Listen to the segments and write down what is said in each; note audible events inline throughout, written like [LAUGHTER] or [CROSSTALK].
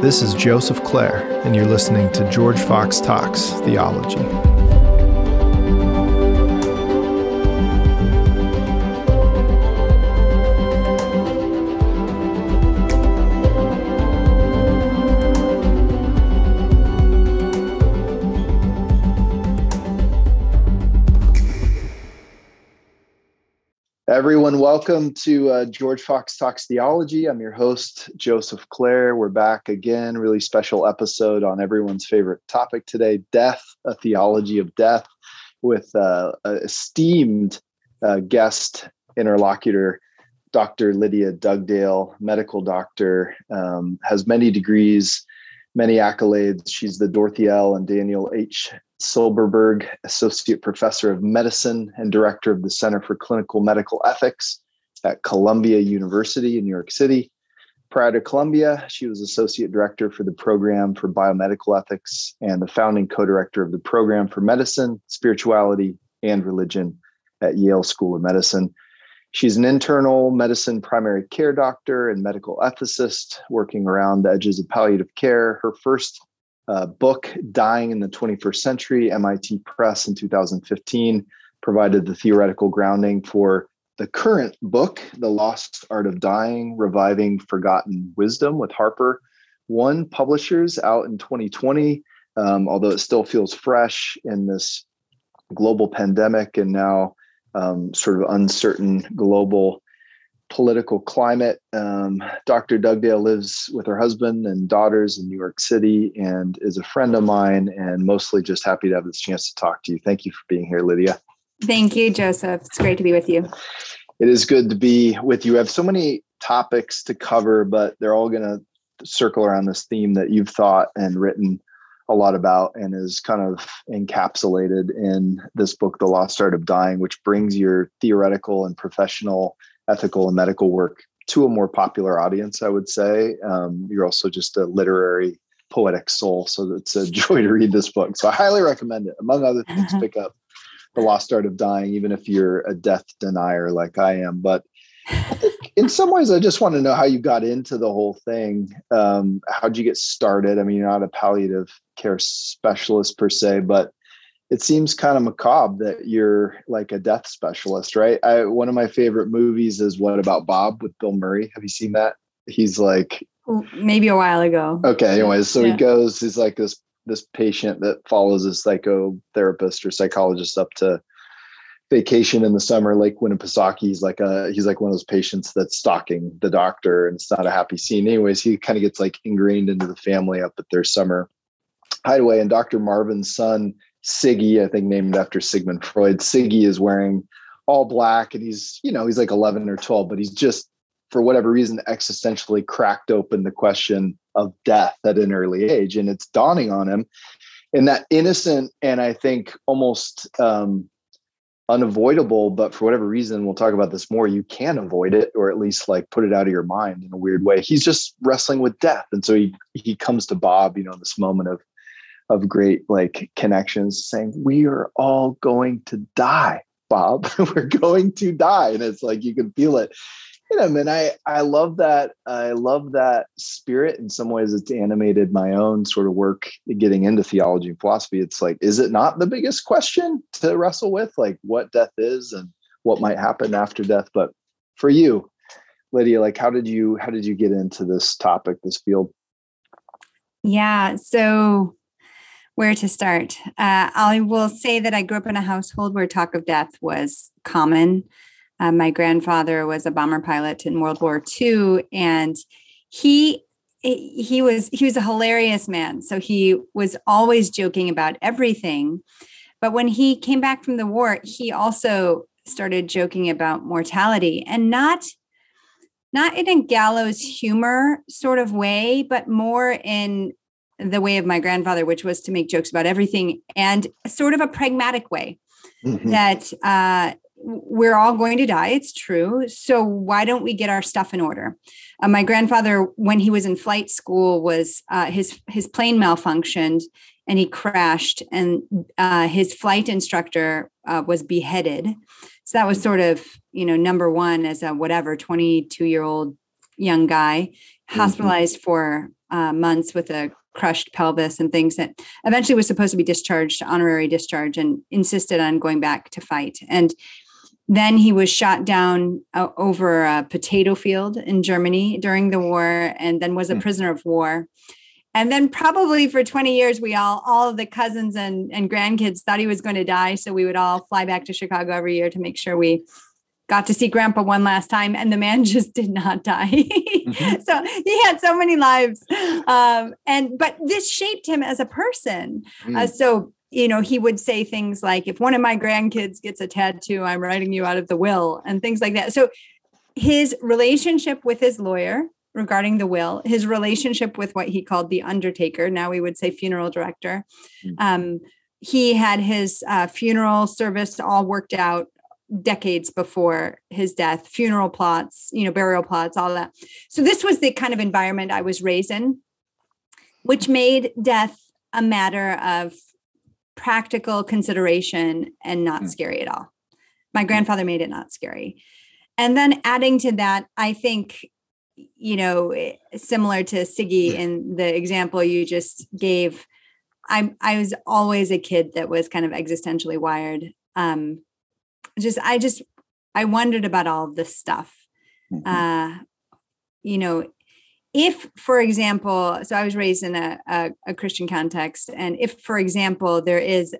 This is Joseph Clair, and you're listening to George Fox Talks Theology. Everyone, welcome to uh, George Fox Talks Theology. I'm your host, Joseph Clair. We're back again, really special episode on everyone's favorite topic today death, a theology of death, with uh, esteemed uh, guest interlocutor, Dr. Lydia Dugdale, medical doctor, um, has many degrees, many accolades. She's the Dorothy L. and Daniel H. Silberberg, Associate Professor of Medicine and Director of the Center for Clinical Medical Ethics at Columbia University in New York City. Prior to Columbia, she was Associate Director for the Program for Biomedical Ethics and the founding co director of the Program for Medicine, Spirituality, and Religion at Yale School of Medicine. She's an internal medicine primary care doctor and medical ethicist working around the edges of palliative care. Her first uh, book, Dying in the 21st Century, MIT Press in 2015, provided the theoretical grounding for the current book, The Lost Art of Dying Reviving Forgotten Wisdom with Harper One Publishers out in 2020. Um, although it still feels fresh in this global pandemic and now um, sort of uncertain global political climate. Um, Dr. Dugdale lives with her husband and daughters in New York City and is a friend of mine, and mostly just happy to have this chance to talk to you. Thank you for being here, Lydia. Thank you, Joseph. It's great to be with you. It is good to be with you. I have so many topics to cover, but they're all going to circle around this theme that you've thought and written a lot about and is kind of encapsulated in this book, The Lost Art of Dying, which brings your theoretical and professional ethical and medical work to a more popular audience, I would say. Um, you're also just a literary, poetic soul. So it's a [LAUGHS] joy to read this book. So I highly recommend it. Among other things, [LAUGHS] pick up The Lost Art of Dying, even if you're a death denier like I am. But in some ways, I just want to know how you got into the whole thing. Um, how'd you get started? I mean, you're not a palliative care specialist per se, but it seems kind of macabre that you're like a death specialist, right? I one of my favorite movies is What About Bob with Bill Murray. Have you seen that? He's like maybe a while ago. Okay, anyways, so yeah. he goes, he's like this this patient that follows a psychotherapist or psychologist up to vacation in the summer, Lake Winnipesaukee. He's like a he's like one of those patients that's stalking the doctor, and it's not a happy scene. Anyways, he kind of gets like ingrained into the family up at their summer hideaway, and Dr. Marvin's son Siggy, I think named after Sigmund Freud. Siggy is wearing all black and he's, you know, he's like 11 or 12, but he's just, for whatever reason, existentially cracked open the question of death at an early age. And it's dawning on him And that innocent and I think almost um, unavoidable, but for whatever reason, we'll talk about this more, you can avoid it or at least like put it out of your mind in a weird way. He's just wrestling with death. And so he, he comes to Bob, you know, in this moment of, of great like connections saying we are all going to die bob. [LAUGHS] We're going to die. And it's like you can feel it in him and i i love that i love that spirit. In some ways it's animated my own sort of work getting into theology and philosophy. It's like is it not the biggest question to wrestle with? Like what death is and what might happen after death. But for you lydia like how did you how did you get into this topic this field? Yeah so where to start. Uh, I will say that I grew up in a household where talk of death was common. Uh, my grandfather was a bomber pilot in World War II, and he he was he was a hilarious man. So he was always joking about everything. But when he came back from the war, he also started joking about mortality and not not in a gallows humor sort of way, but more in the way of my grandfather, which was to make jokes about everything and sort of a pragmatic way mm-hmm. that uh, we're all going to die. It's true. So why don't we get our stuff in order? Uh, my grandfather, when he was in flight school, was uh, his his plane malfunctioned and he crashed, and uh, his flight instructor uh, was beheaded. So that was sort of you know number one as a whatever twenty two year old young guy mm-hmm. hospitalized mm-hmm. for uh, months with a crushed pelvis and things that eventually was supposed to be discharged, honorary discharge, and insisted on going back to fight. And then he was shot down uh, over a potato field in Germany during the war and then was a hmm. prisoner of war. And then probably for 20 years, we all, all of the cousins and, and grandkids thought he was going to die. So we would all fly back to Chicago every year to make sure we got to see grandpa one last time and the man [LAUGHS] just did not die mm-hmm. [LAUGHS] so he had so many lives um, and but this shaped him as a person uh, mm. uh, so you know he would say things like if one of my grandkids gets a tattoo i'm writing you out of the will and things like that so his relationship with his lawyer regarding the will his relationship with what he called the undertaker now we would say funeral director mm. um, he had his uh, funeral service all worked out decades before his death funeral plots you know burial plots all that. So this was the kind of environment i was raised in which made death a matter of practical consideration and not mm. scary at all. My grandfather made it not scary. And then adding to that i think you know eh, similar to siggy in the example you just gave i i was always a kid that was kind of existentially wired um just I just I wondered about all of this stuff. Mm-hmm. Uh, you know, if for example, so I was raised in a, a, a Christian context, and if for example there is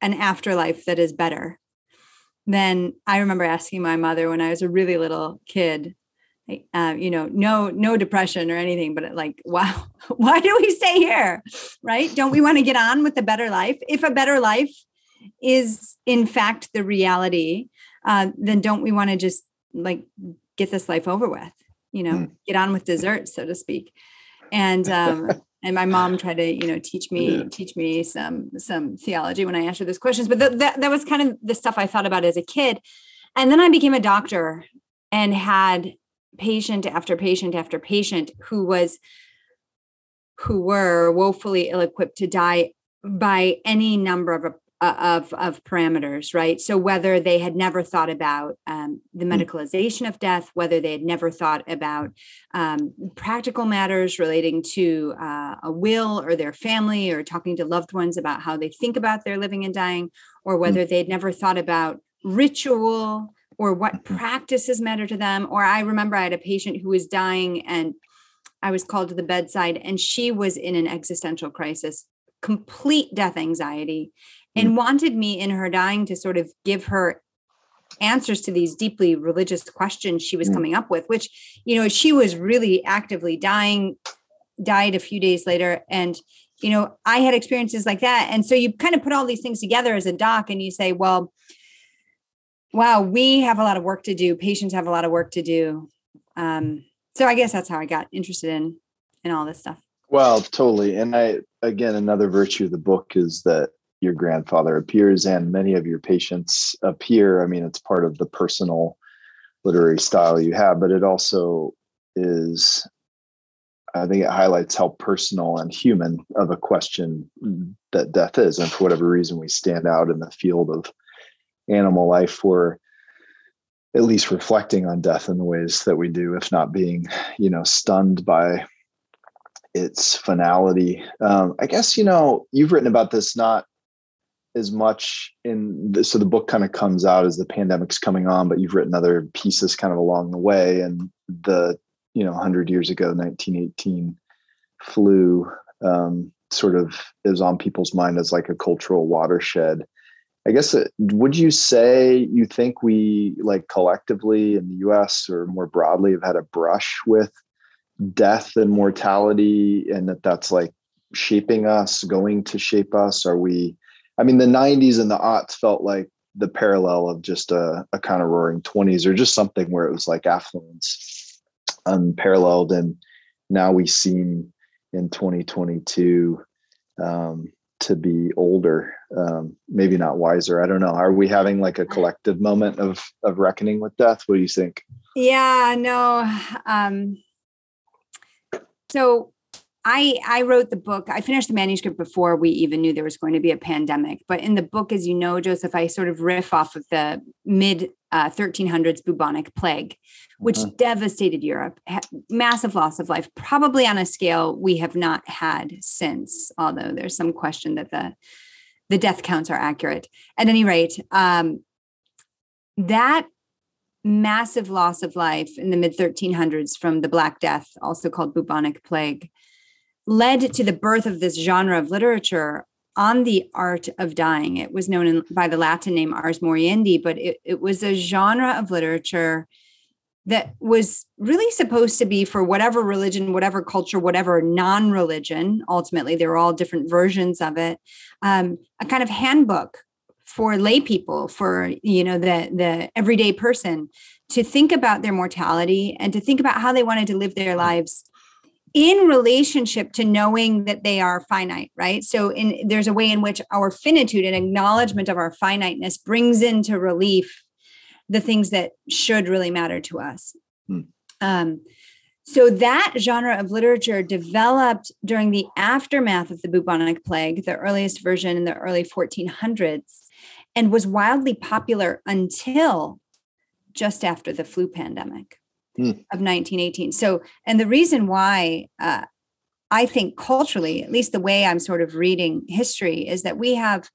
an afterlife that is better, then I remember asking my mother when I was a really little kid, uh, you know, no, no depression or anything, but like, [LAUGHS] wow, why do we stay here? Right? Don't we want to get on with a better life? If a better life is in fact the reality, uh, then don't we want to just like get this life over with? You know, mm. get on with dessert, so to speak. And um, [LAUGHS] and my mom tried to you know teach me yeah. teach me some some theology when I answered those questions. But th- that that was kind of the stuff I thought about as a kid. And then I became a doctor and had patient after patient after patient who was who were woefully ill-equipped to die by any number of of of parameters right so whether they had never thought about um, the hmm. medicalization of death whether they had never thought about um, practical matters relating to uh, a will or their family or talking to loved ones about how they think about their living and dying or hmm. whether they'd never thought about ritual or what mm-hmm. practices matter to them or i remember i had a patient who was dying and i was called to the bedside and she was in an existential crisis complete death anxiety and mm. wanted me in her dying to sort of give her answers to these deeply religious questions she was mm. coming up with which you know she was really actively dying died a few days later. And you know i had experiences like that. And so you kind of put all these things together as a doc and you say well wow we have a lot of work to do. Patients have a lot of work to do. Um, so i guess that's how i got interested in in all this stuff. Well totally. And i again another virtue of the book is that your grandfather appears and many of your patients appear. I mean, it's part of the personal literary style you have, but it also is, I think it highlights how personal and human of a question that death is. And for whatever reason, we stand out in the field of animal life for at least reflecting on death in the ways that we do, if not being, you know, stunned by its finality. Um, I guess, you know, you've written about this not as much in so the book kind of comes out as the pandemic's coming on but you've written other pieces kind of along the way. And the you know 100 years ago 1918 flu um, sort of is on people's mind as like a cultural watershed. I guess uh, would you say you think we like collectively in the us or more broadly have had a brush with death and mortality and that that's like shaping us going to shape us? Are we I mean, the 90s and the aughts felt like the parallel of just a, a kind of roaring 20s or just something where it was like affluence unparalleled. And now we seem in 2022 um, to be older, um, maybe not wiser. I don't know. Are we having like a collective moment of of reckoning with death? What do you think? Yeah, no. Um, so I I wrote the book. I finished the manuscript before we even knew there was going to be a pandemic. But in the book, as you know, Joseph, I sort of riff off of the mid uh, 1300s bubonic plague, which uh-huh. devastated Europe, massive loss of life, probably on a scale we have not had since. Although there's some question that the the death counts are accurate. At any rate, um, that massive loss of life in the mid 1300s from the Black Death, also called bubonic plague, led to the birth of this genre of literature on the art of dying. It was known in, by the Latin name Ars Moriendi, but it, it was a genre of literature that was really supposed to be for whatever religion, whatever culture, whatever non religion. Ultimately, there were all different versions of it. Um, a kind of handbook for lay people, for you know the the everyday person, to think about their mortality and to think about how they wanted to live their lives in relationship to knowing that they are finite right? So in there's a way in which our finitude and acknowledgement of our finiteness brings into relief the things that should really matter to us. Hmm. um, so that genre of literature developed during the aftermath of the bubonic plague the earliest version in the early 1400s and was wildly popular until just after the flu pandemic mm. of 1918. So, and the reason why uh, I think culturally, at least the way I'm sort of reading history, is that we have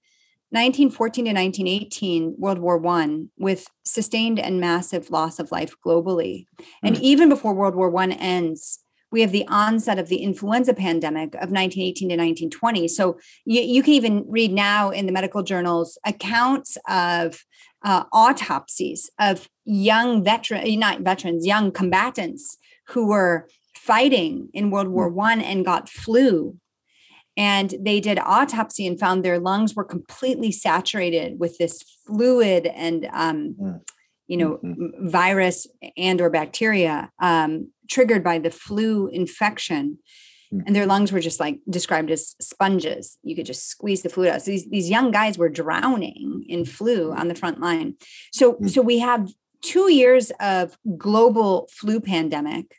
1914 to 1918 world war one with sustained and massive loss of life globally and mm. even before world war one ends we have the onset of the influenza pandemic of 1918 to 1920 so you, you can even read now in the medical journals accounts of uh, autopsies of young veteran, not veterans, young combatants who were fighting in World War hmm. One and got flu. And they did autopsy and found their lungs were completely saturated with this fluid and, um, hmm. you know, mm-hmm. virus and or bacteria um, triggered by the flu infection. Hmm. and their lungs were just like described as sponges. You could just squeeze the fluid out. So these, these young guys were drowning in flu on the front line. So, mm. so we have two years of global flu pandemic,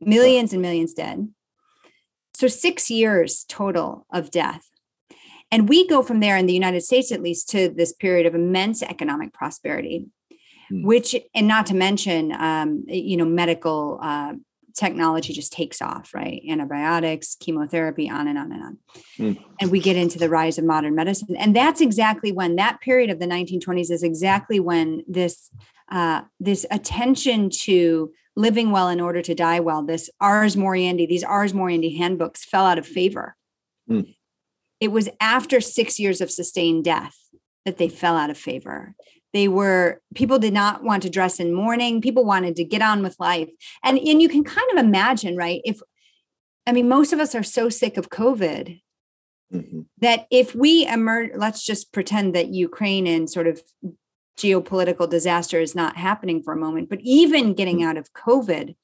millions and millions dead. So six years total of death. And we go from there in the United States, at least, to this period of immense economic prosperity, mm. which, and not to mention, um, you know, medical uh, technology just takes off, right? Antibiotics, chemotherapy, on and on and on. Mm. And we get into the rise of modern medicine. And that's exactly when that period of the 1920s is exactly when this uh, this attention to living well in order to die well, this Ars Moriendi, these Ars Moriendi handbooks fell out of favor. Mm. It was after six years of sustained death that they fell out of favor. They were people did not want to dress in mourning. People wanted to get on with life. And and you can kind of imagine, right? If I mean, most of us are so sick of COVID mm-hmm. that if we emerge, let's just pretend that Ukraine and sort of geopolitical disaster is not happening for a moment, but even getting mm-hmm. out of COVID,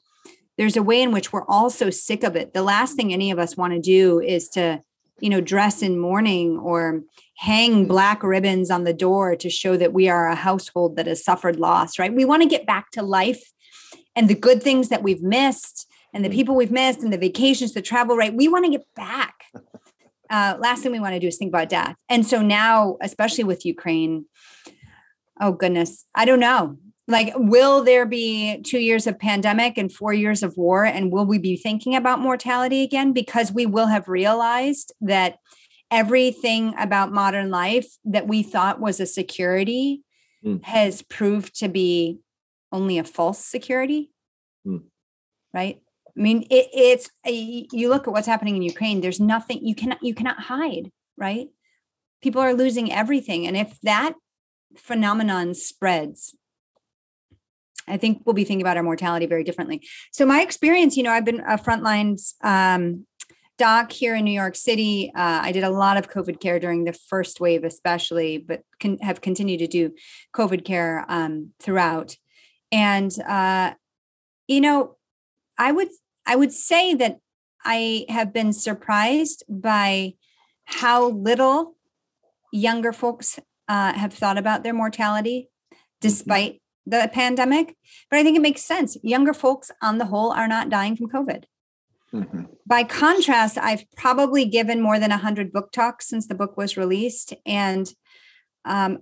there's a way in which we're all so sick of it. The last thing any of us want to do is to, you know, dress in mourning or hang black ribbons on the door to show that we are a household that has suffered loss, right? We want to get back to life and the good things that we've missed and the mm. people we've missed and the vacations, the travel, right? We want to get back. [LAUGHS] Uh, last thing we want to do is think about death. And so now, especially with Ukraine, oh goodness, I don't know. Like, will there be two years of pandemic and four years of war? And will we be thinking about mortality again? Because we will have realized that everything about modern life that we thought was a security mm. has proved to be only a false security mm. right i mean it, it's a, you look at what's happening in ukraine there's nothing you cannot you cannot hide right people are losing everything and if that phenomenon spreads I think we'll be thinking about our mortality very differently. So my experience, you know, I've been a frontline um, doc here in New York City. Uh, I did a lot of COVID care during the first wave, especially, but can, have continued to do COVID care um, throughout. And uh, you know, I would I would say that I have been surprised by how little younger folks uh, have thought about their mortality, mm-hmm. despite. The pandemic. But I think it makes sense. Younger folks, on the whole, are not dying from COVID Mm-hmm. By contrast, I've probably given more than 100 book talks since the book was released. And um,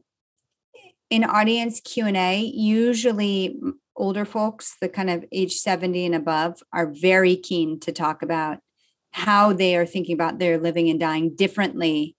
in audience Q&A, usually older folks, the kind of age 70 and above, are very keen to talk about how they are thinking about their living and dying differently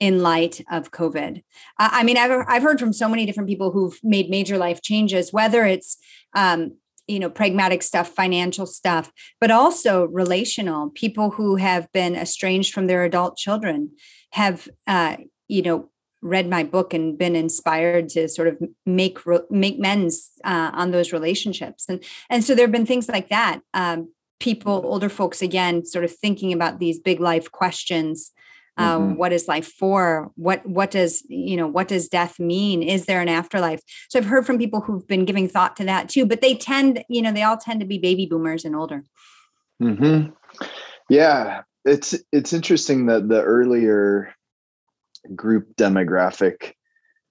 in light of COVID. I mean, I've, I've heard from so many different people who've made major life changes, whether it's um, you know pragmatic stuff financial stuff but also relational. People who have been estranged from their adult children have uh, you know read my book and been inspired to sort of make make amends uh, on those relationships. And and so there have been things like that. Um, people older folks again sort of thinking about these big life questions uh, mm-hmm. what is life for what what does you know what does death mean is there an afterlife so i've heard from people who've been giving thought to that too but they tend you know they all tend to be baby boomers and older mm-hmm. yeah it's it's interesting that the earlier group demographic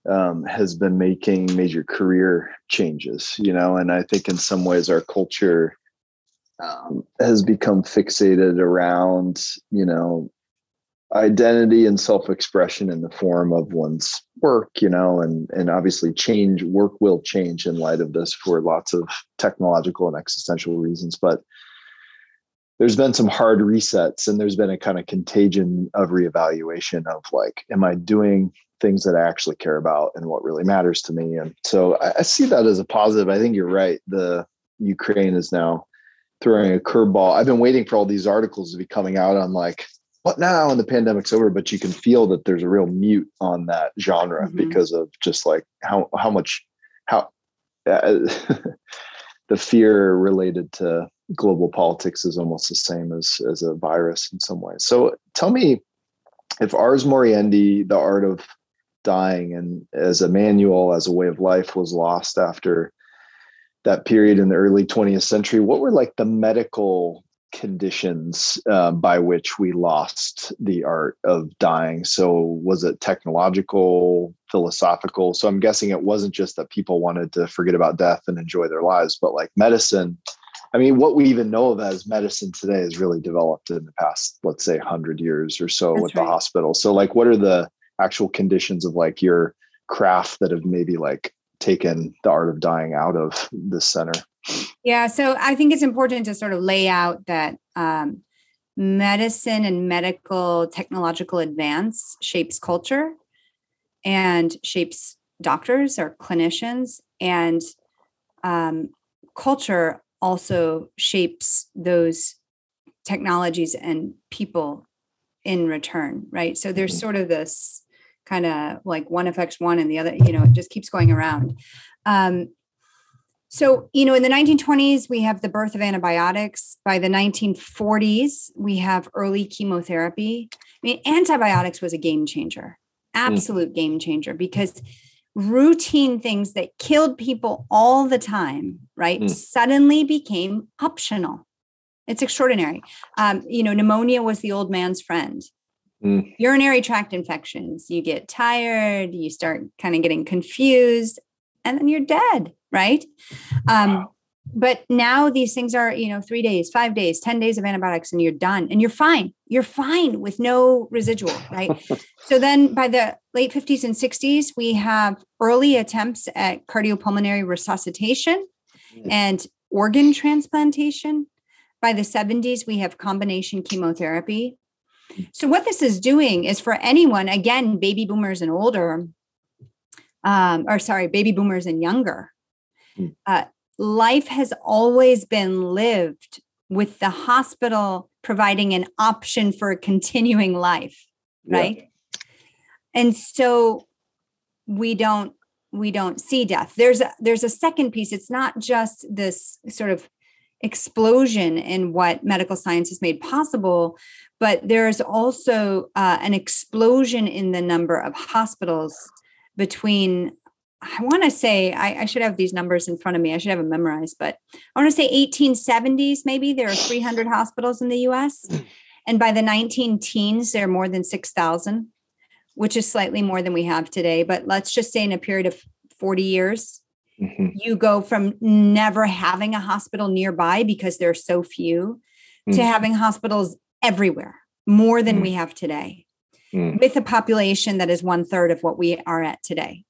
um, has been making major career changes, you know, and I think in some ways our culture um, has become fixated around, you know, identity and self-expression in the form of one's work, you know, and and obviously change work will change in light of this for lots of technological and existential reasons, but there's been some hard resets and there's been a kind of contagion of reevaluation of like am i doing things that i actually care about and what really matters to me? And so I, I, see that as a positive. I think you're right. The ukraine is now throwing a curveball. I've been waiting for all these articles to be coming out on like what now and the pandemic's over but you can feel that there's a real mute on that genre mm-hmm. because of just like how how much how uh, [LAUGHS] the fear related to global politics is almost the same as as a virus in some ways. So tell me if Ars Moriendi, the art of dying, and as a manual, as a way of life, was lost after that period in the early 20th century, what were like the medical conditions uh, by which we lost the art of dying. So, was it technological, philosophical? So, I'm guessing it wasn't just that people wanted to forget about death and enjoy their lives, but like medicine. I mean, what we even know of as medicine today has really developed in the past, let's say, 100 years or so That's with right. the hospital. So, like, what are the actual conditions of like your craft that have maybe like taken the art of dying out of the center? Yeah, so I think it's important to sort of lay out that um, medicine and medical technological advance shapes culture and shapes doctors or clinicians, and um, culture also shapes those technologies and people in return, right? So there's mm-hmm. sort of this kind of like one affects one and the other, you know, it just keeps going around. Um, so, you know, in the 1920s, we have the birth of antibiotics. By the 1940s, we have early chemotherapy. I mean, antibiotics was a game changer, hmm. absolute mm. game changer, because routine things that killed people all the time, right, mm. suddenly became optional. It's extraordinary. Um, you know, pneumonia was the old man's friend. Mm. Urinary tract infections, you get tired, you start kind of getting confused, and then you're dead right? Um, but now these things are, you know, three days, five days, 10 days of antibiotics, and you're done and you're fine. You're fine with no residual, right? [LAUGHS] so then by the late 50s and 60s, we have early attempts at cardiopulmonary resuscitation mm. and organ transplantation. By the 70s, we have combination chemotherapy. So, what this is doing is for anyone, again, baby boomers and older, um, or sorry, baby boomers and younger, Mm. Uh, life has always been lived with the hospital providing an option for continuing life, right? Yeah. And so we don't we don't see death. There's a, there's a second piece. It's not just this sort of explosion in what medical science has made possible, but there's also uh, an explosion in the number of hospitals between I want to say I, I, should have these numbers in front of me. I should have them memorized, but I want to say 1870s. Maybe there are 300 hospitals in the U.S., and by the 19 teens, there are more than 6,000, which is slightly more than we have today. But let's just say in a period of 40 years, mm-hmm. you go from never having a hospital nearby because there are so few mm. to having hospitals everywhere, more than mm. we have today, mm. with a population that is one third of what we are at today.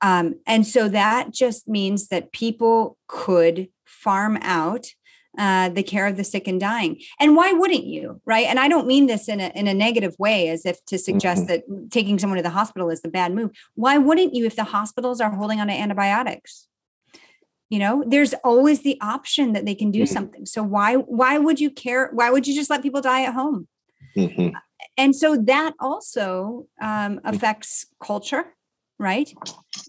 Um, and so that just means that people could farm out uh, the care of the sick and dying. And why wouldn't you? Right. And I don't mean this in a, in a negative way, as if to suggest mm-hmm. that taking someone to the hospital is the bad move. Why wouldn't you if the hospitals are holding on to antibiotics? You know, there's always the option that they can do mm-hmm. something. So why why would you care? Why would you just let people die at home? Mm-hmm. And so that also um, affects culture right?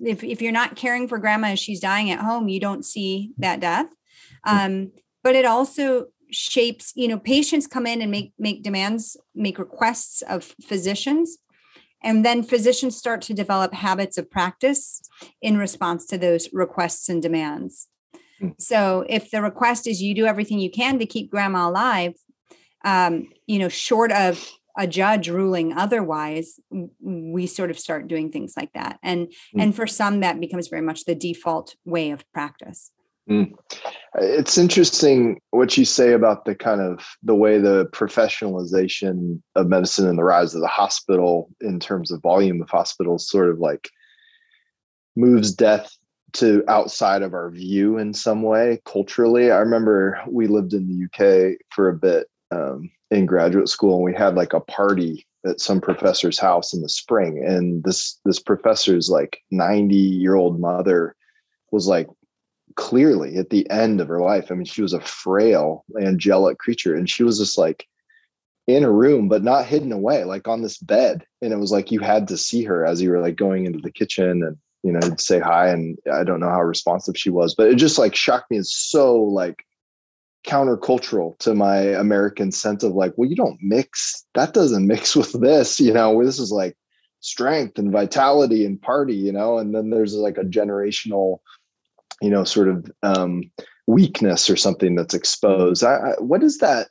If, if you're not caring for grandma as she's dying at home, you don't see that death. Um, but it also shapes, you know, patients come in and make make demands, make requests of physicians. And then physicians start to develop habits of practice in response to those requests and demands. Hmm. So if the request is you do everything you can to keep grandma alive, um, you know, short of a judge ruling otherwise we sort of start doing things like that and mm. and for some that becomes very much the default way of practice mm. it's interesting what you say about the kind of the way the professionalization of medicine and the rise of the hospital in terms of volume of hospitals sort of like moves death to outside of our view in some way culturally i remember we lived in the uk for a bit um, in graduate school and we had like a party at some professor's house in the spring and this this professor's like 90 year old mother was like clearly at the end of her life i mean she was a frail angelic creature and she was just like in a room but not hidden away like on this bed and it was like you had to see her as you were like going into the kitchen and you know say hi and i don't know how responsive she was but it just like shocked me as so like countercultural to my American sense of like, well, you don't mix that doesn't [LAUGHS] mix with this, you know, this is like strength and vitality and party, you know, and then there's like a generational, you know, sort of um, weakness or something that's exposed. I, I, what is that?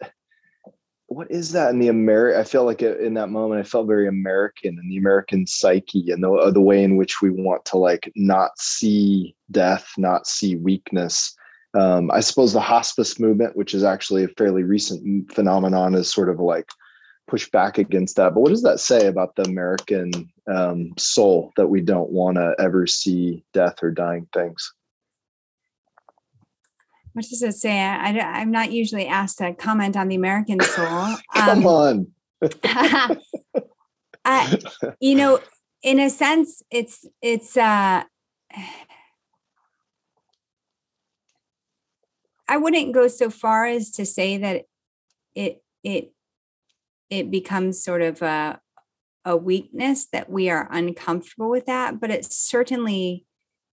What is that in the American? I feel like in that moment, I felt very American in the American psyche and the the way in which we want to like not see death, not see weakness, um, I suppose the hospice movement, which is actually a fairly recent phenomenon, is sort of like push back against that. But what does that say about the American um, soul that we don't want to ever see death or dying things? What does it say? I, am not usually asked to comment on the American soul. [LAUGHS] Come um, on. [LAUGHS] you know, in a sense, it's it's uh, I wouldn't go so far as to say that it it it becomes sort of a a weakness that we are uncomfortable with that, but it certainly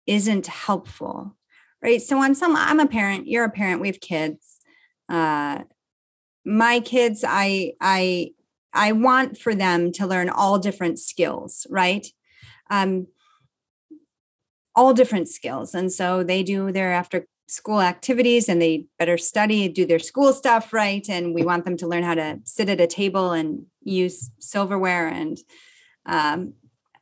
isn't helpful, right? So on some, I'm a parent, you're a parent, we have kids. Uh, my kids, I I I want for them to learn all different skills, right? Um, all different skills, and so they do their after school activities and they better study, do their school stuff right. And we want them to learn how to sit at a table and use silverware. And um,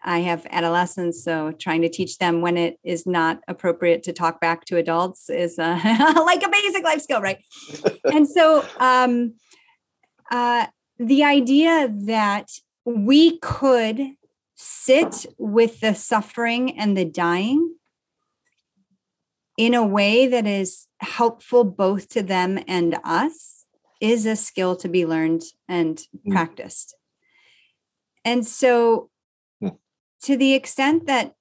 I have adolescents, so trying to teach them when it is not appropriate to talk back to adults is uh, [LAUGHS] like a basic life skill, right? [LAUGHS] and so um, uh, the idea that we could sit with the suffering and the dying in a way that is helpful both to them and us is a skill to be learned and mm. practiced. And so, mm. to the extent that,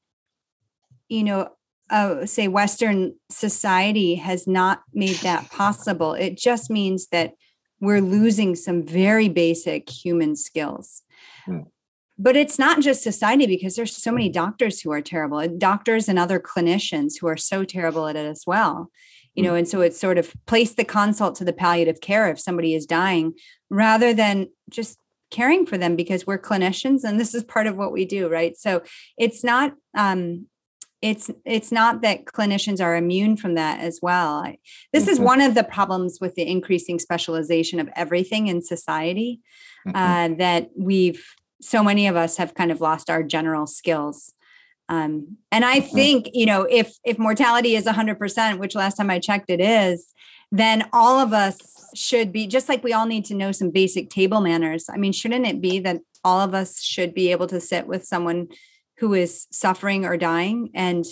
you know, uh, say Western society has not made that possible, it just means that we're losing some very basic human skills. But it's not just society because there's so many doctors who are terrible doctors and other clinicians who are so terrible at it as well you know mm. and so it's sort of place the consult to the palliative care if somebody is dying rather than just caring for them because we're clinicians and this is part of what we do right so it's not um it's it's not that clinicians are immune from that as well this mm-hmm. is one of the problems with the increasing specialization of everything in society mm-hmm. uh, that we've so many of us have kind of lost our general skills um, and i mm-hmm. think you know if if mortality is 100% which last time i checked it is then all of us should be just like we all need to know some basic table manners. I mean, shouldn't it be that all of us should be able to sit with someone who is suffering or dying and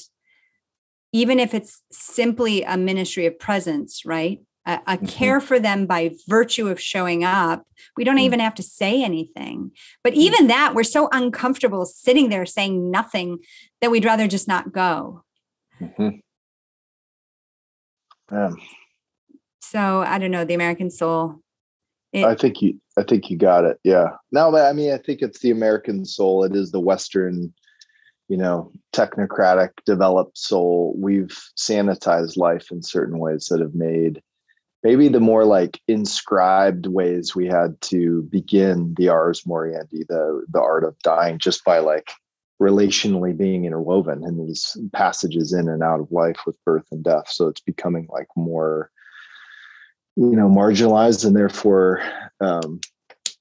even if it's simply a ministry of presence, right? A, mm-hmm. care for them by virtue of showing up. We don't mm-hmm. even have to say anything. But mm. even that, we're so uncomfortable sitting there saying nothing that we'd rather just not go. Mm-hmm. Um, so I don't know, the American soul. It, I think you I think you got it. Yeah. Now I mean I think it's the American soul. It is the Western you know, technocratic, developed soul, we've sanitized life in certain ways that have made maybe the more like inscribed ways we had to begin the ars moriendi, the the art of dying, just by like relationally being interwoven in these passages in and out of life with birth and death. So it's becoming like more, you know, marginalized and therefore um,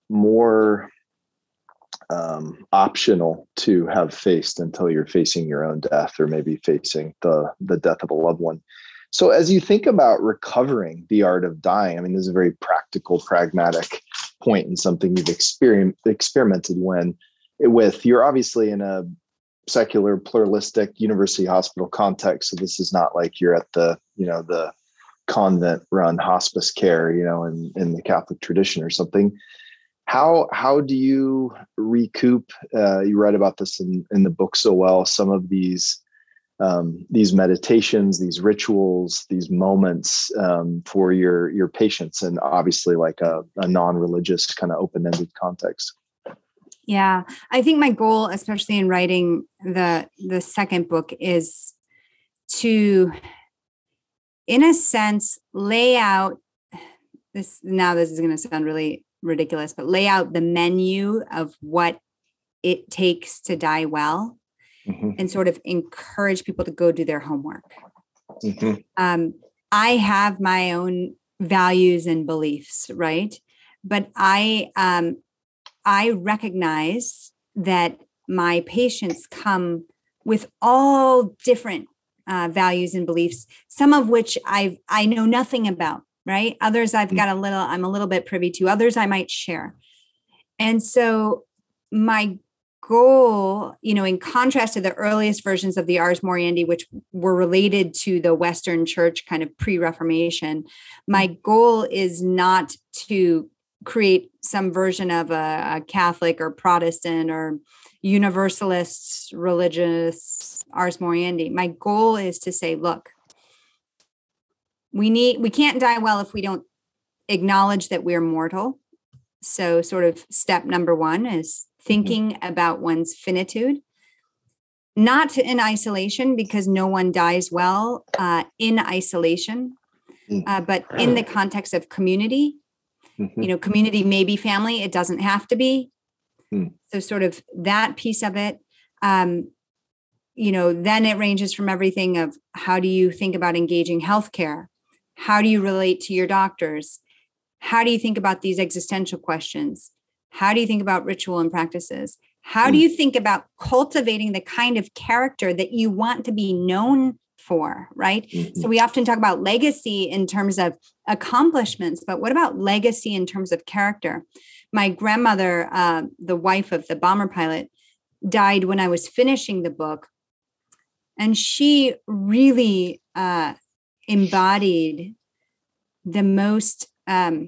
more um, optional to have faced until you're facing your own death or maybe facing the the death of a loved one. So as you think about recovering the art of dying, I mean, this is a very practical, pragmatic point and something you've experienced experimented when with. You're obviously in a secular, pluralistic university hospital context, so this is not like you're at the you know the convent run hospice care, you know, in in the Catholic tradition or something how how do you recoup uh, you write about this in, in the book so well some of these um, these meditations these rituals these moments um, for your your patients and obviously like a, a non-religious kind of open-ended context. Yeah. I think my goal especially in writing the the second book is to in a sense lay out this now this is going to sound really ridiculous, but lay out the menu of what it takes to die well mm-hmm. and sort of encourage people to go do their homework. Mm-hmm. Um, I have my own values and beliefs, right? But I um, I recognize that my patients come with all different uh, values and beliefs, some of which I I know nothing about right? Others I've mm. got a little, I'm a little bit privy to, others I might share. And so my goal, you know, in contrast to the earliest versions of the Ars Moriendi, which were related to the Western church kind of pre Reformation, my mm. goal is not to create some version of a, a, Catholic or Protestant or Universalist religious Ars Moriendi. My goal is to say, look, we need we can't die well if we don't acknowledge that we're mortal so sort of step number one is thinking mm-hmm. about one's finitude not in isolation because no one dies well uh, in isolation mm. uh, but in the context of community mm-hmm. you know community may be family it doesn't have to be mm. so sort of that piece of it um, you know then it ranges from everything of how do you think about engaging healthcare how do you relate to your doctors? How do you think about these existential questions? How do you think about ritual and practices? How do hmm. you think about cultivating the kind of character that you want to be known for, right? Mm-hmm. So we often talk about legacy in terms of accomplishments, but what about legacy in terms of character? My grandmother, uh, the wife of the bomber pilot, died when I was finishing the book. And she really uh, embodied the most um,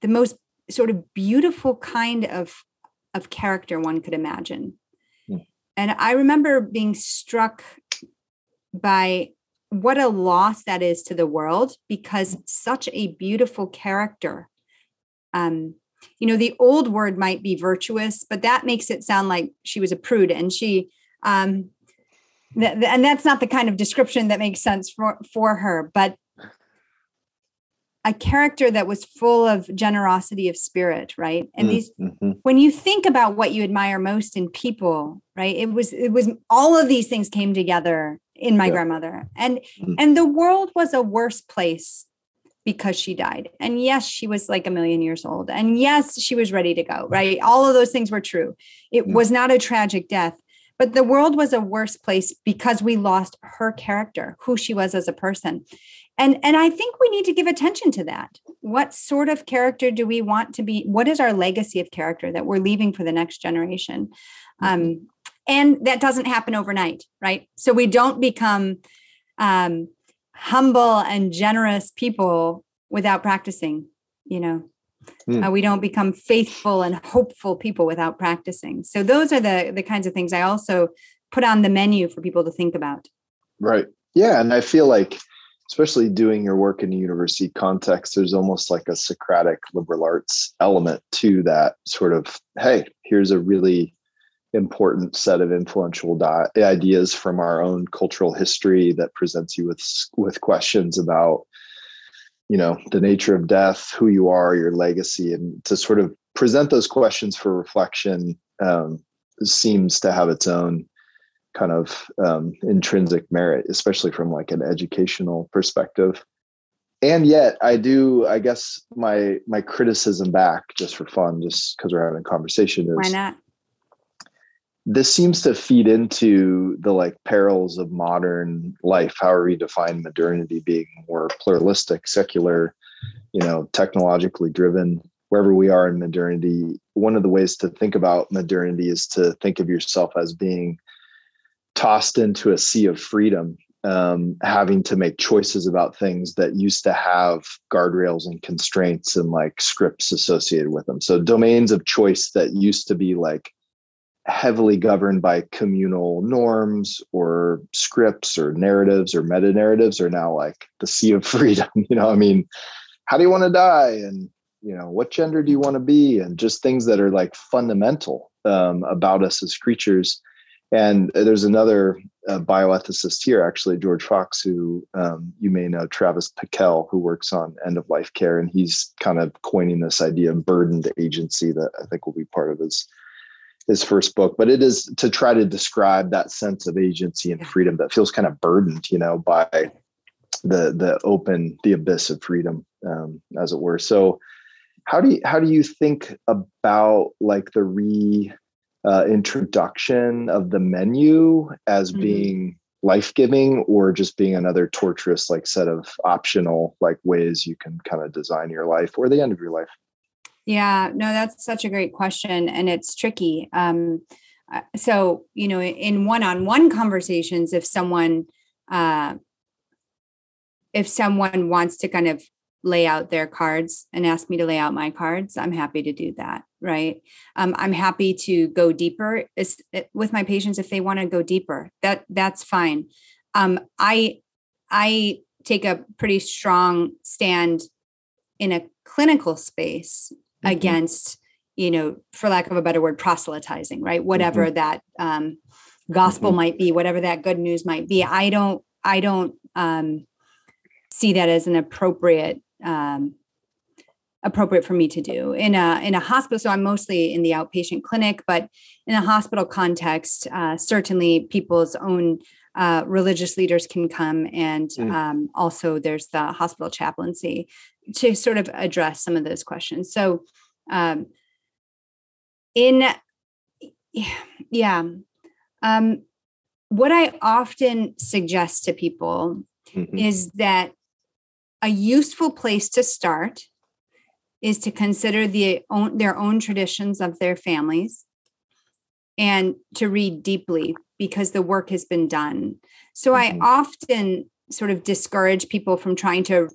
the most sort of beautiful kind of of character one could imagine. Mm. And I remember being struck by what a loss that is to the world because such a beautiful character. Um, you know, the old word might be virtuous, but that makes it sound like she was a prude and she um, and that's not the kind of description that makes sense for for her but a character that was full of generosity of spirit right and these mm-hmm. when you think about what you admire most in people right it was it was all of these things came together in my yeah. grandmother and mm-hmm. and the world was a worse place because she died and yes she was like a million years old and yes she was ready to go right all of those things were true it was not a tragic death but the world was a worse place because we lost her character, who she was as a person. And and i think we need to give attention to that. What sort of character do we want to be? What is our legacy of character that we're leaving for the next generation? Um, mm-hmm. and that doesn't happen overnight right? So we don't become um, humble and generous people without practicing you know? Mm. uh, we don't become faithful and hopeful people without practicing. So those are the the kinds of things i also put on the menu for people to think about. Right. Yeah and i feel like especially doing your work in a university context, there's almost like a Socratic liberal arts element to that sort of, hey, here's a really important set of influential di- ideas from our own cultural history that presents you with with questions about you know the nature of death who you are your legacy and to sort of present those questions for reflection um, seems to have its own kind of um, intrinsic merit, especially from like an educational perspective. And yet, I do. I guess my my criticism back, just for fun, just because we're having a conversation, is why not? This seems to feed into the like perils of modern life. How are we define modernity being more pluralistic, secular, you know, technologically driven. Wherever we are in modernity, one of the ways to think about modernity is to think of yourself as being tossed into a sea of freedom, um, having to make choices about things that used to have guardrails and constraints and like scripts associated with them. So domains of choice that used to be like heavily governed by communal norms or scripts or narratives or meta narratives are now like the sea of [LAUGHS] freedom. You know, I mean, how do you want to die? And you know, what gender do you want to be? And just things that are like fundamental um, about us as creatures and there's another uh, bioethicist here, actually, George Fox, who um, you may know, Travis Pickell, who works on end of life care. And he's kind of coining this idea of burdened agency that I think will be part of his his first book. But it is to try to describe that sense of agency and freedom that feels kind of burdened, you know, by the the open, the abyss of freedom, um, as it were. So how do you how do you think about like the re uh, introduction of the menu as mm-hmm. being life-giving or just being another torturous like set of optional like ways you can kind of design your life or the end of your life yeah no that's such a great question and it's tricky um, uh, so you know in one-on-one conversations if someone uh, if someone wants to kind of lay out their cards and ask me to lay out my cards, I'm happy to do that. Right. Um, I'm happy to go deeper with my patients if they want to go deeper. That that's fine. Um, I I take a pretty strong stand in a clinical space mm-hmm. against, you know, for lack of a better word, proselytizing. Right. Whatever mm-hmm. that um, gospel mm-hmm. might be, whatever that good news might be. I don't. I don't um, see that as an appropriate um, appropriate for me to do in a in a hospital. So I'm mostly in the outpatient clinic, but in a hospital context, uh, certainly people's own uh, religious leaders can come, and mm. um, also there's the hospital chaplaincy to sort of address some of those questions. So, um, in yeah, um, what I often suggest to people mm-hmm. is that a useful place to start is to consider the own, their own traditions of their families and to read deeply because the work has been done. So mm-hmm. I often sort of discourage people from trying to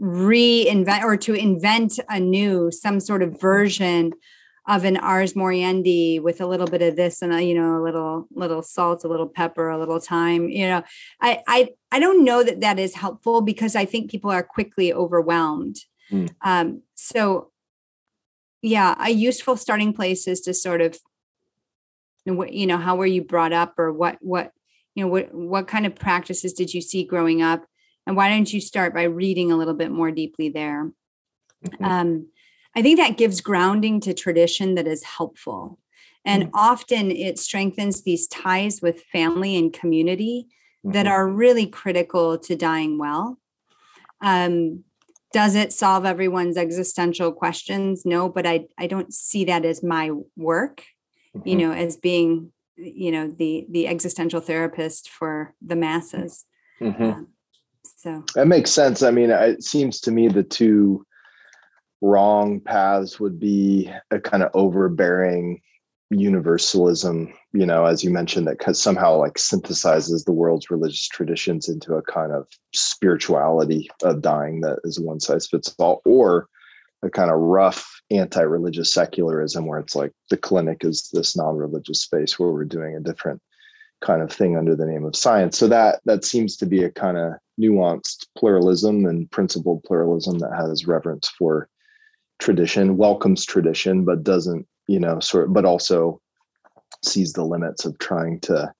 reinvent or to invent anew some sort of version of an Ars Moriendi with a little bit of this and a, you know, a little little salt, a little pepper, a little thyme. You know, I I I don't know that that is helpful because I think people are quickly overwhelmed. Mm. Um, so, yeah, a useful starting place is to sort of, you know, how were you brought up, or what what you know what what kind of practices did you see growing up, and why don't you start by reading a little bit more deeply there. Mm-hmm. Um, I think that gives grounding to tradition that is helpful. And mm-hmm. often it strengthens these ties with family and community mm-hmm. that are really critical to dying well. Um, does it solve everyone's existential questions? No, but I, I don't see that as my work, mm-hmm. you know, as being, you know, the the existential therapist for the masses. Mm-hmm. Um, So that makes sense. I mean, it seems to me the two wrong paths would be a kind of overbearing universalism you know as you mentioned that somehow like synthesizes the world's religious traditions into a kind of spirituality of dying that is one size fits all or a kind of rough anti-religious secularism where it's like the clinic is this non-religious space where we're doing a different kind of thing under the name of science. So that that seems to be a kind of nuanced pluralism and principled pluralism that has reverence for tradition welcomes tradition but doesn't you know sort of, but also sees the limits of trying to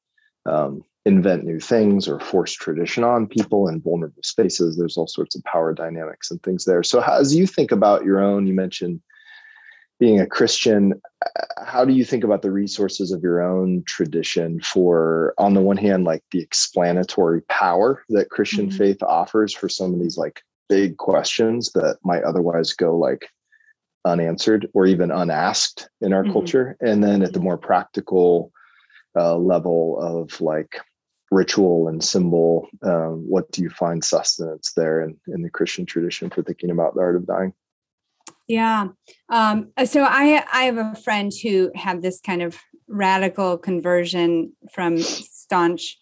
um, invent new things or force tradition on people in vulnerable spaces there's all sorts of power dynamics and things there so how, as you think about your own you mentioned being a christian how do you think about the resources of your own tradition for on the one hand like the explanatory power that christian mm-hmm. faith offers for some of these like big questions that might otherwise go like unanswered or even unasked in our mm-hmm. culture. And then at the more practical uh, level of like ritual and symbol um, what do you find sustenance there in, in the christian tradition for thinking about the art of dying? Yeah. Um, so i i have a friend who had this kind of radical conversion from staunch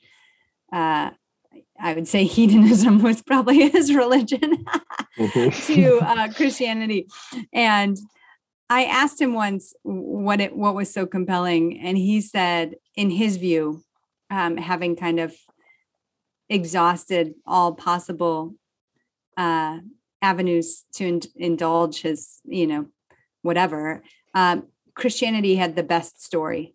uh, I would say hedonism was probably [LAUGHS] his religion mm-hmm. to uh, Christianity. And I asked him once what it what was so compelling, and he said, in his view, um, having kind of exhausted all possible uh, avenues to in- indulge his, you know, whatever, um, Christianity had the best story.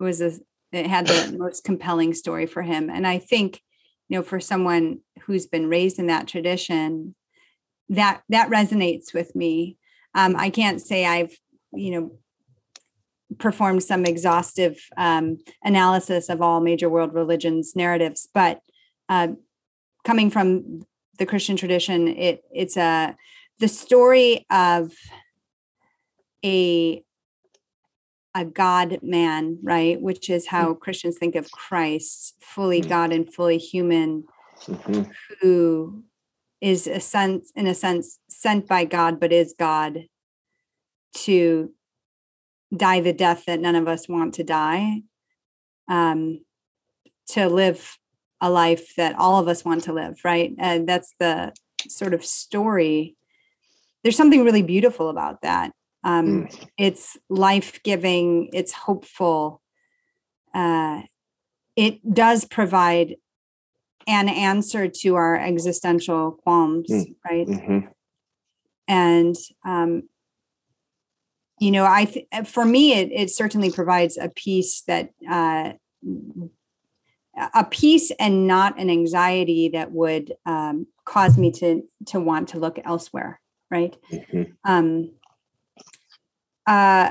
It was a it had the most compelling story for him, and I think you know for someone who's been raised in that tradition that that resonates with me. Um, i can't say i've you know performed some exhaustive um, analysis of all major world religions narratives but uh, coming from the christian tradition it it's a the story of a a God man, right? Which is how mm-hmm. Christians think of Christ, fully mm-hmm. God and fully human, mm-hmm. who is a sense, in a sense, sent by God, but is God to die the death that none of us want to die, um, to live a life that all of us want to live, right? And that's the sort of story. There's something really beautiful about that um, mm. It's life giving, it's hopeful. Uh, it does provide an answer to our existential qualms, mm. right? Mm-hmm. And, um, you know, I th- for me, it, it certainly provides a peace that uh, a peace and not an anxiety that would um, cause me to to want to look elsewhere, right? Mm-hmm. Um, uh,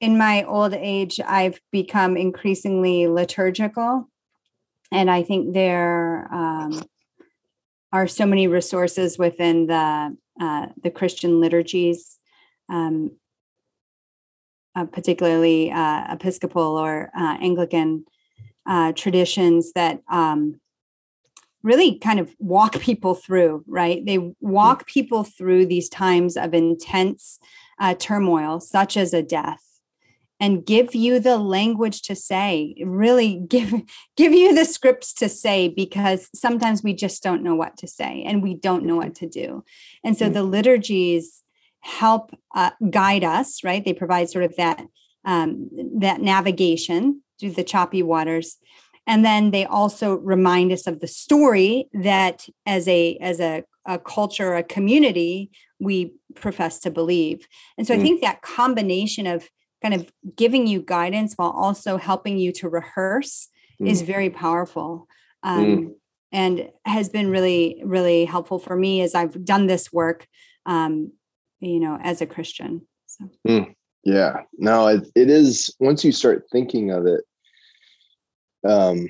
in my old age, I've become increasingly liturgical. And I think there um, are so many resources within the, uh, the Christian liturgies, um, uh, particularly uh, Episcopal or uh, Anglican uh, traditions that um, really kind of walk people through, right? They walk people through these times of intense uh, turmoil, such as a death, and give you the language to say. Really give [LAUGHS] give you the scripts to say because sometimes we just don't know what to say and we don't know what to do. And so the liturgies help uh, guide us. Right? They provide sort of that um, that navigation through the choppy waters and then they also remind us of the story that as a as a, a culture a community we profess to believe and so mm. i think that combination of kind of giving you guidance while also helping you to rehearse mm. is very powerful um, mm. and has been really really helpful for me as i've done this work um, you know as a christian so. Mm. yeah no it, it is once you start thinking of it um,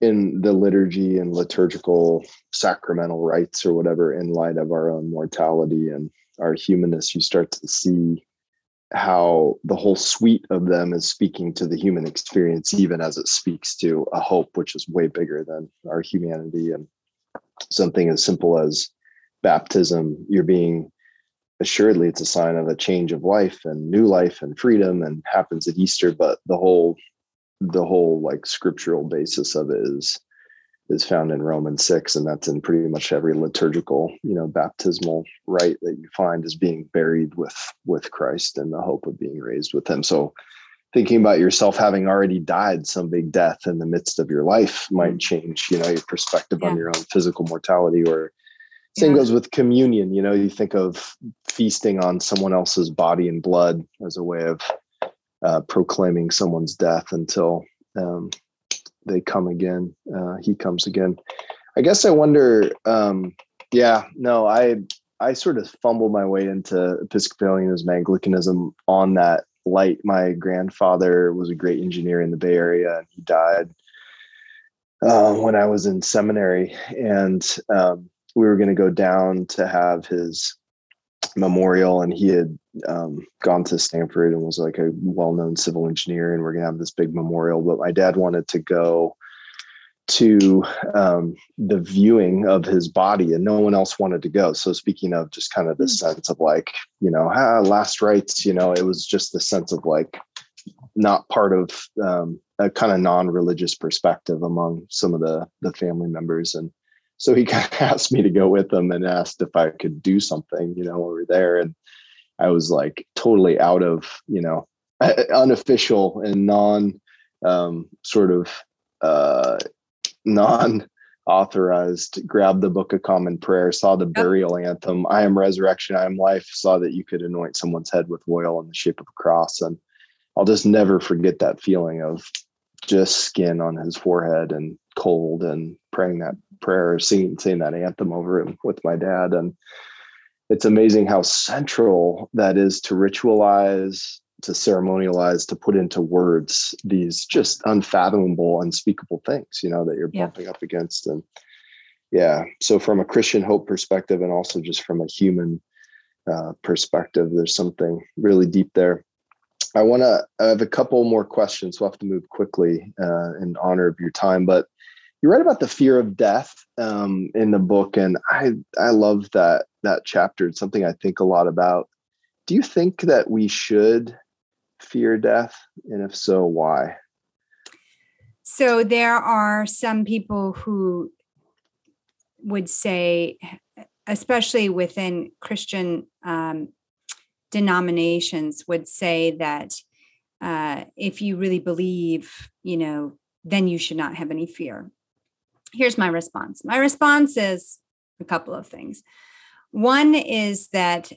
in the liturgy and liturgical sacramental rites or whatever in light of our own mortality and our humanness you start to see how the whole suite of them is speaking to the human experience even as it speaks to a hope which is way bigger than our humanity. And something as simple as baptism, you're being assuredly it's a sign of a change of life and new life and freedom and happens at Easter, but the whole the whole like scriptural basis of it is is found in Romans 6 and that's in pretty much every liturgical, you know, baptismal rite that you find is being buried with with Christ and the hope of being raised with him. So thinking about yourself having already died some big death in the midst of your life might mm. change, you know, your perspective yeah. on your own physical mortality or same yeah. goes with communion, you know, you think of feasting on someone else's body and blood as a way of uh, proclaiming someone's death until um, they come again. Uh, he comes again. I guess I wonder. Um, yeah, no, I I sort of fumbled my way into Episcopalianism, Anglicanism on that light. My grandfather was a great engineer in the Bay Area, and he died uh, when I was in seminary, and um, we were going to go down to have his memorial and he had um, gone to Stanford and was like a well-known civil engineer and we're gonna have this big memorial but my dad wanted to go to um, the viewing of his body and no one else wanted to go so speaking of just kind of the hmm. sense of like you know ah, last rites you know it was just the sense of like not part of um, a kind of non-religious perspective among some of the the family members and so he [LAUGHS] kind of asked me to go with him and asked if I could do something, you know, over there. And I was like totally out of, you know, [LAUGHS] unofficial and non um, sort of uh, non authorized, grabbed the Book of Common Prayer, saw the burial anthem, I am resurrection, I am life, saw that you could anoint someone's head with oil in the shape of a cross. And I'll just never forget that feeling of just skin on his forehead and cold and praying that prayer, singing, saying that anthem over him with my dad. And it's amazing how central that is to ritualize, to ceremonialize, to put into words these just unfathomable, unspeakable things, you know, that you're yeah. bumping up against. And yeah, so from a Christian hope perspective, and also just from a human uh, perspective, there's something really deep there. I want to. I have a couple more questions. We'll have to move quickly uh, in honor of your time, but you write about the fear of death um, in the book, and I I love that that chapter. It's something I think a lot about. Do you think that we should fear death, and if so, why? So there are some people who would say, especially within Christian um, denominations, would say that uh, if you really believe, you know, then you should not have any fear here's my response. My response is a couple of things. One is that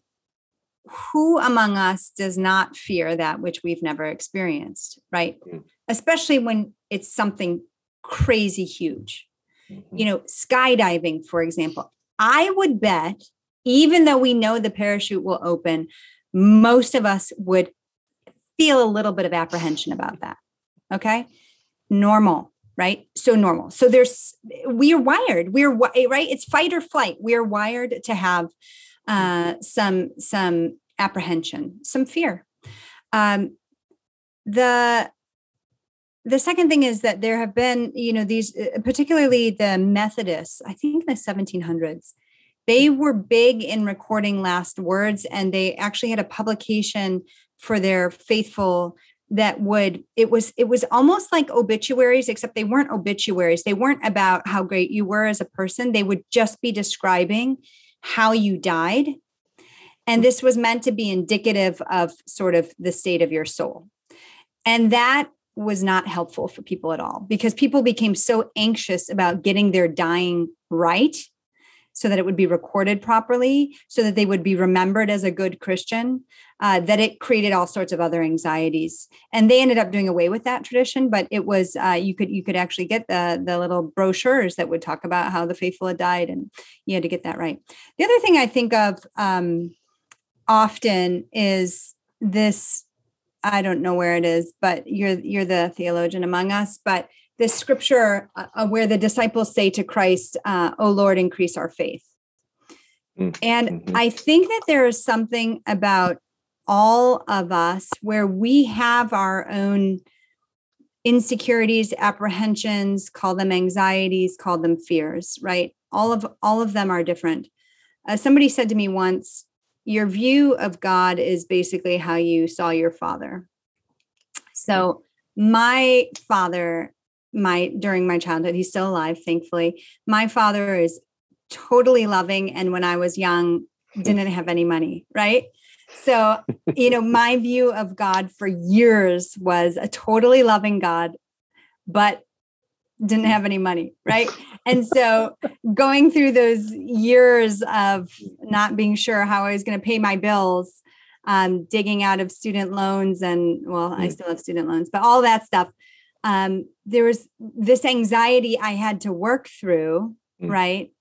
who among us does not fear that which we've never experienced, right? Mm-hmm. Especially when it's something crazy huge. Mm-hmm. You know, skydiving, for example. I would bet, even though we know the parachute will open, most of us would feel a little bit of apprehension about that. Okay. Normal right? So normal. So there's we are wired we're right? It's fight or flight. We are wired to have uh, some some apprehension some fear. Um, the the second thing is that there have been you know these uh, particularly the methodists i think in the 1700s they were big in recording last words and they actually had a publication for their faithful that would it was it was almost like obituaries except they weren't obituaries. They weren't about how great you were as a person. They would just be describing how you died. And this was meant to be indicative of sort of the state of your soul. And that was not helpful for people at all because people became so anxious about getting their dying right so that it would be recorded properly, so that they would be remembered as a good Christian, uh, that it created all sorts of other anxieties. And they ended up doing away with that tradition, but it was uh, you could you could actually get the the little brochures that would talk about how the faithful had died, and you had to get that right. The other thing I think of um, often is this. I don't know where it is, but you're you're the theologian among us, but this scripture uh, uh, where the disciples say to Christ, uh, "Oh Lord, increase our faith." Mm-hmm. And. I think that there is something about all of us where we have our own insecurities, apprehensions, call them anxieties, call them fears, right? all of all of them are different uh, somebody said to me once your view of god is basically how you saw your father so my father my during my childhood he's still alive thankfully. My father is totally loving and when i was young [LAUGHS] didn't have any money right? So you know my view of god for years was a totally loving god but didn't have any money right? And so going through those years of not being sure how i was going to pay my bills um, digging out of student loans and well i mm. still have student loans but all that stuff um, there was this anxiety i had to work through mm. right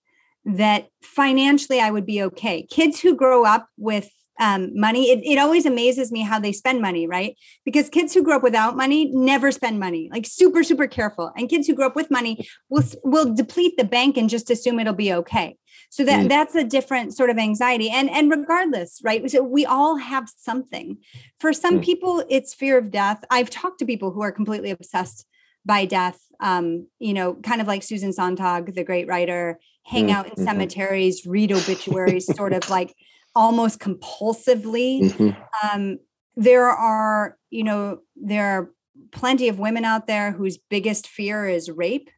that financially i would be okay kids who grow up with um, money. It, it always amazes me how they spend money, right? Because kids who grow up without money never spend money, like super, super careful. And kids who grow up with money will will deplete the bank and just assume it'll be okay. So that mm. that's a different sort of anxiety. And and regardless, right? So we all have something. For some mm. people, it's fear of death. I've talked to people who are completely obsessed by death. Um, you know, kind of like Susan Sontag, the great writer, hang mm. out in mm-hmm. cemeteries, read obituaries, sort of like [LAUGHS] almost compulsively. Mm-hmm. Um, there are, you know, there are plenty of women out there whose biggest fear is rape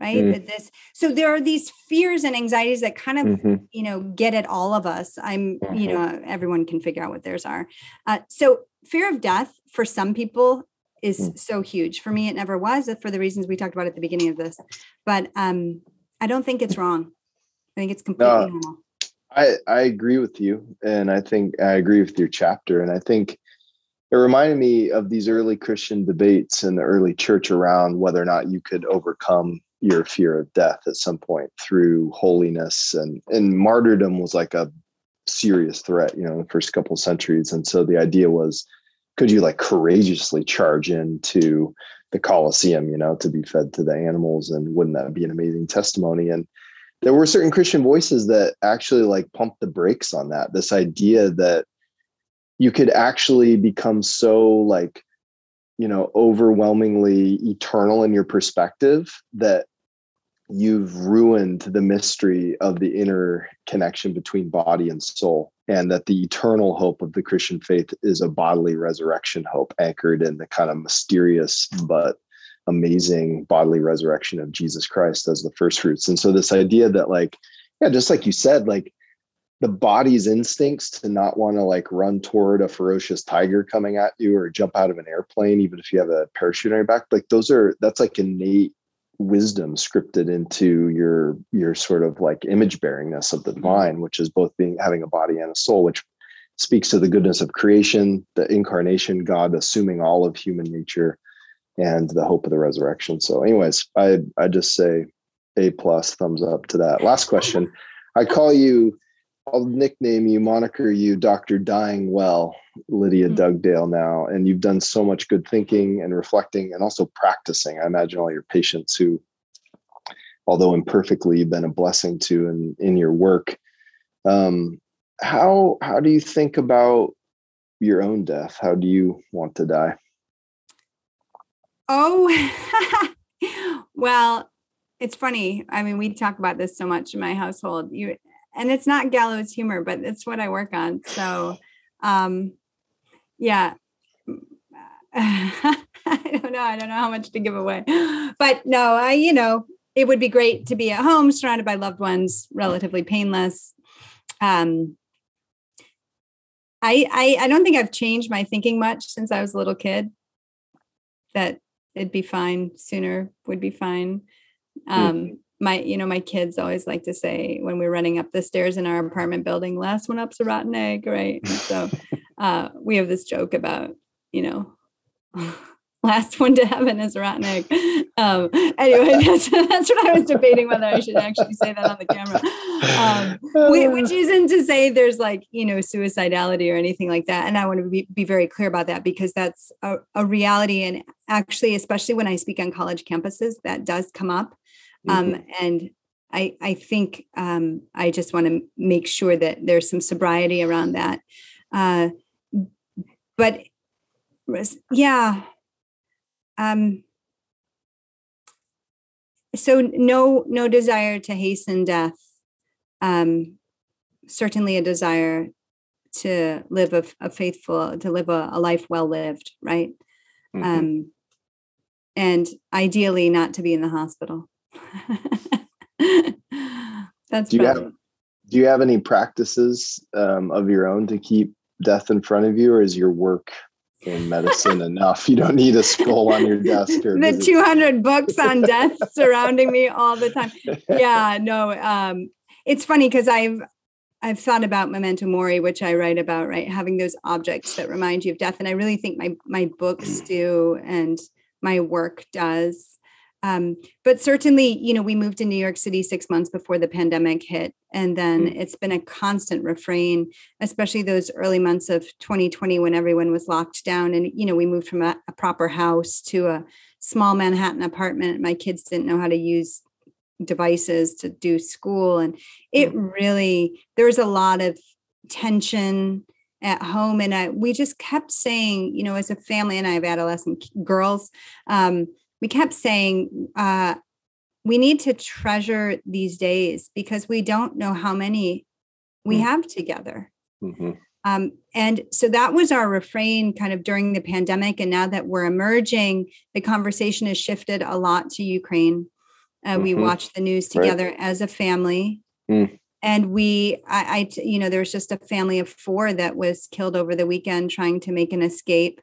right mm. this so there are these fears and anxieties that kind of mm-hmm. you know get at all of us i'm mm-hmm. you know everyone can figure out what theirs are uh, so fear of death for some people is mm. so huge for me it never was for the reasons we talked about at the beginning of this but um i don't think it's wrong i think it's completely no, normal I I agree with you, and I think I agree with your chapter, and I think it reminded me of these early Christian debates in the early church around whether or not you could overcome your fear of death at some point through holiness and and martyrdom was like a serious threat, you know, in the first couple of centuries, and so the idea was, could you like courageously charge into the Colosseum, you know, to be fed to the animals, and wouldn't that be an amazing testimony? And there were certain Christian voices that actually like pumped the brakes on that. This idea that you could actually become so like, you know, overwhelmingly eternal in your perspective that you've ruined the mystery of the inner connection between body and soul and that the eternal hope of the christian faith is a bodily resurrection hope anchored in the kind of mysterious but amazing bodily resurrection of Jesus Christ as the first fruits. And so this idea that like, yeah, just like you said, like the body's instincts to not want to like run toward a ferocious tiger coming at you or jump out of an airplane, even if you have a parachute on your back, like those are that's like innate wisdom scripted into your your sort of like image bearingness of the mm-hmm. divine, which is both being having a body and a soul, which speaks to the goodness of creation, the incarnation, God assuming all of human nature and the hope of the resurrection. So, anyways, I I just say a plus thumbs up to that. Last question. I call you, I'll nickname you, moniker you, Doctor Dying Well, Lydia mm-hmm. Dugdale now, and you've done so much good thinking and reflecting, and also practicing. I imagine all your patients who, although imperfectly, you've been a blessing to in in your work. Um, how how do you think about your own death? How do you want to die? Oh, [LAUGHS] well, it's funny. I mean, we talk about this so much in my household. You and it's not gallows humor, but it's what I work on. So, um, yeah. [LAUGHS] I don't know. I don't know how much to give away, but no, I, you know, it would be great to be at home surrounded by loved ones, relatively painless. Um, I, I, I don't think I've changed my thinking much since I was a little kid. That it'd be fine sooner would be fine um mm-hmm. my you know my kids always like to say when we're running up the stairs in our apartment building last one up's a rotten egg right so [LAUGHS] uh we have this joke about you know [LAUGHS] [LAUGHS] last one to heaven is egg. Um, anyway, [LAUGHS] that's, that's what I was debating whether I should actually say that on the camera. Um, [LAUGHS] which isn't to say there's like, you know, suicidality or anything like that. And I want to be, be very clear about that because that's a, a reality. And actually, especially when I speak on college campuses, that does come up. Um, mm-hmm. And I, I think um, I just want to make sure that there's some sobriety around that. Uh, but yeah, um, so no no desire to hasten death. Um certainly a desire to live a, a faithful to live a, a, life well lived right? Mm-hmm. um and ideally not to be in the hospital. [LAUGHS] That's do you have do you have any practices um, of your own to keep death in front of you or is your work in medicine enough. You don't need a skull on your desk or [LAUGHS] the 200 books on death [LAUGHS] surrounding me all the time. [LAUGHS] Yeah, no. Um, it's funny because I've I've thought about memento mori, which I write about, right? Having those objects that remind you of death, and I really think my my books do, and my work does. Um, but certainly, you know, we moved to New York City six months before the pandemic hit. And then mm. it's been a constant refrain, especially those early months of 2020 when everyone was locked down. And, you know, we moved from a, a proper house to a small Manhattan apartment. My kids didn't know how to use devices to do school. And it mm. really, there was a lot of tension at home. And I, we just kept saying, you know, as a family, and I have adolescent girls, um, we kept saying uh, we need to treasure these days because we don't know how many we mm-hmm. have together. Mm-hmm. Um, and so that was our refrain kind of during the pandemic. And now that we're emerging, the conversation has shifted a lot to Ukraine. Uh, mm-hmm. We watch the news together right. as a family. Mm. And we, I, I, you know, there was just a family of four that was killed over the weekend trying to make an escape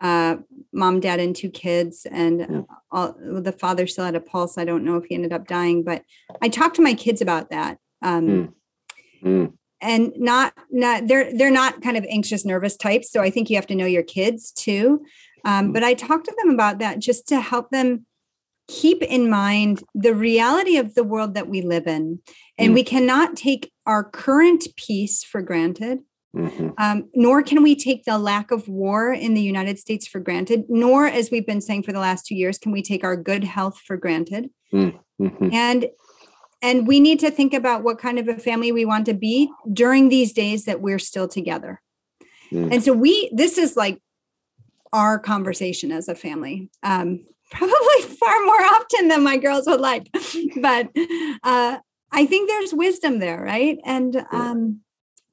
uh, mom, dad, and two kids. And yeah. all, the father still had a pulse. I don't know if he ended up dying, but I talked to my kids about that. Um, mm. Mm. And not not they're they're not kind of anxious, nervous types. So I think you have to know your kids too. Um, mm. But I talked to them about that just to help them keep in mind the reality of the world that we live in. And mm. we cannot take our current peace for granted. Mm-hmm. Um, nor can we take the lack of war in the United States for granted, nor, as we've been saying for the last two years, can we take our good health for granted. Mm-hmm. And and we need to think about what kind of a family we want to be during these days that we're still together. Mm. And so we this is like our conversation as a family. Um, probably [LAUGHS] far more often than my girls would like, but uh, I think there's wisdom there, right? And um,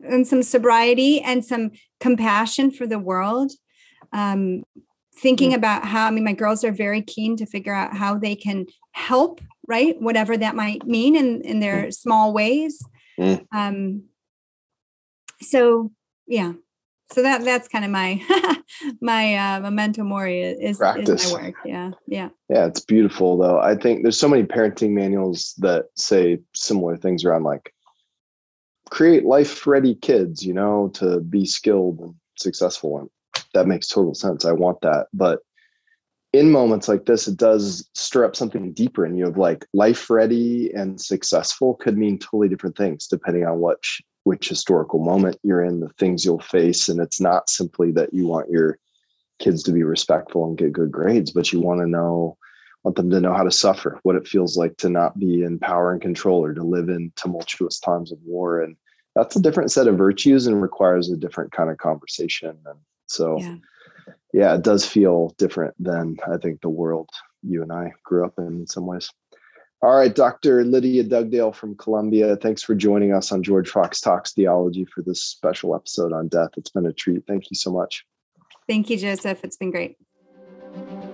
and some sobriety and some compassion for the world. Um, thinking mm. about how, I mean, my girls are very keen to figure out how they can help, right? Whatever that might mean in, in their mm. small ways. Mm. Um, so yeah, so that that's kind of my [LAUGHS] my uh, memento mori is, is my work. Yeah, yeah, yeah. It's beautiful though. I think there's so many parenting manuals that say similar things around like create life ready kids, you know, to be skilled and successful. And that makes total sense. I want that. But in moments like this, it does stir up something deeper in you of like life ready and successful could mean totally different things depending on which which historical moment you're in, the things you'll face. And it's not simply that you want your kids to be respectful and get good grades, but you want to know want them to know how to suffer, what it feels like to not be in power and control or to live in tumultuous times of war. And that's a different set of virtues and requires a different kind of conversation. And so, yeah, yeah it does feel different than I think the world you and I grew up in in some ways. All right, Dr. Lydia Dugdale from Columbia, thanks for joining us on George Fox Talks Theology for this special episode on death. It's been a treat. Thank you so much. Thank you, Joseph. It's been great.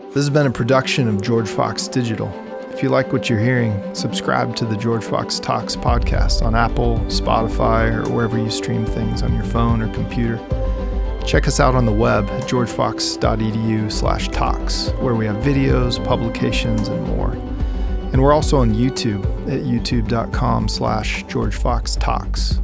This has been a production of George Fox Digital. If you like what you're hearing, subscribe to the George Fox Talks podcast on Apple, Spotify, or wherever you stream things on your phone or computer. Check us out on the web at georgefox.edu slash talks, where we have videos, publications, and more. And we're also on YouTube at youtube.com slash george georgefoxtalks.